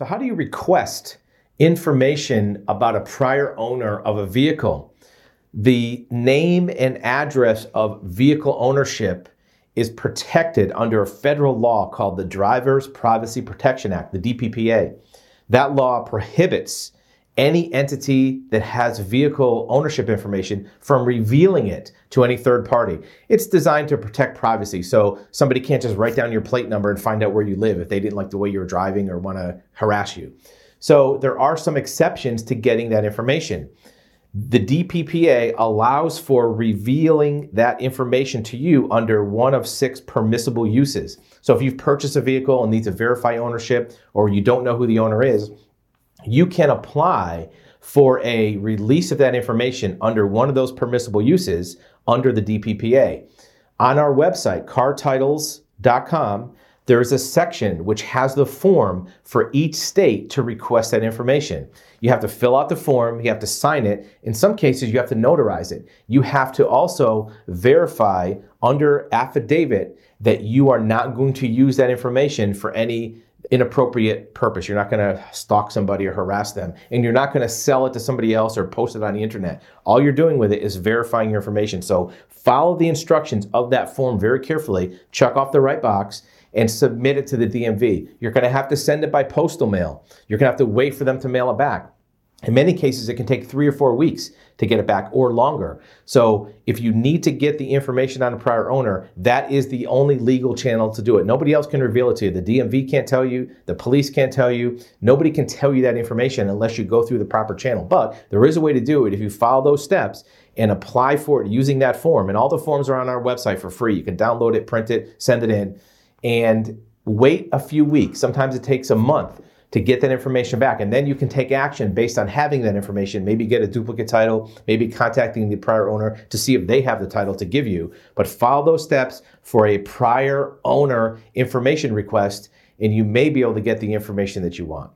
So, how do you request information about a prior owner of a vehicle? The name and address of vehicle ownership is protected under a federal law called the Driver's Privacy Protection Act, the DPPA. That law prohibits any entity that has vehicle ownership information from revealing it to any third party. It's designed to protect privacy. So somebody can't just write down your plate number and find out where you live if they didn't like the way you're driving or want to harass you. So there are some exceptions to getting that information. The DPPA allows for revealing that information to you under one of six permissible uses. So if you've purchased a vehicle and need to verify ownership or you don't know who the owner is, you can apply for a release of that information under one of those permissible uses under the DPPA. On our website, cartitles.com, there is a section which has the form for each state to request that information. You have to fill out the form, you have to sign it. In some cases, you have to notarize it. You have to also verify under affidavit that you are not going to use that information for any inappropriate purpose. You're not going to stalk somebody or harass them, and you're not going to sell it to somebody else or post it on the internet. All you're doing with it is verifying your information. So follow the instructions of that form very carefully, check off the right box, and submit it to the DMV. You're going to have to send it by postal mail. You're going to have to wait for them to mail it back. In many cases, it can take three or four weeks to get it back or longer. So, if you need to get the information on a prior owner, that is the only legal channel to do it. Nobody else can reveal it to you. The DMV can't tell you, the police can't tell you, nobody can tell you that information unless you go through the proper channel. But there is a way to do it if you follow those steps and apply for it using that form. And all the forms are on our website for free. You can download it, print it, send it in, and wait a few weeks. Sometimes it takes a month to get that information back. And then you can take action based on having that information. Maybe get a duplicate title, maybe contacting the prior owner to see if they have the title to give you. But follow those steps for a prior owner information request, and you may be able to get the information that you want.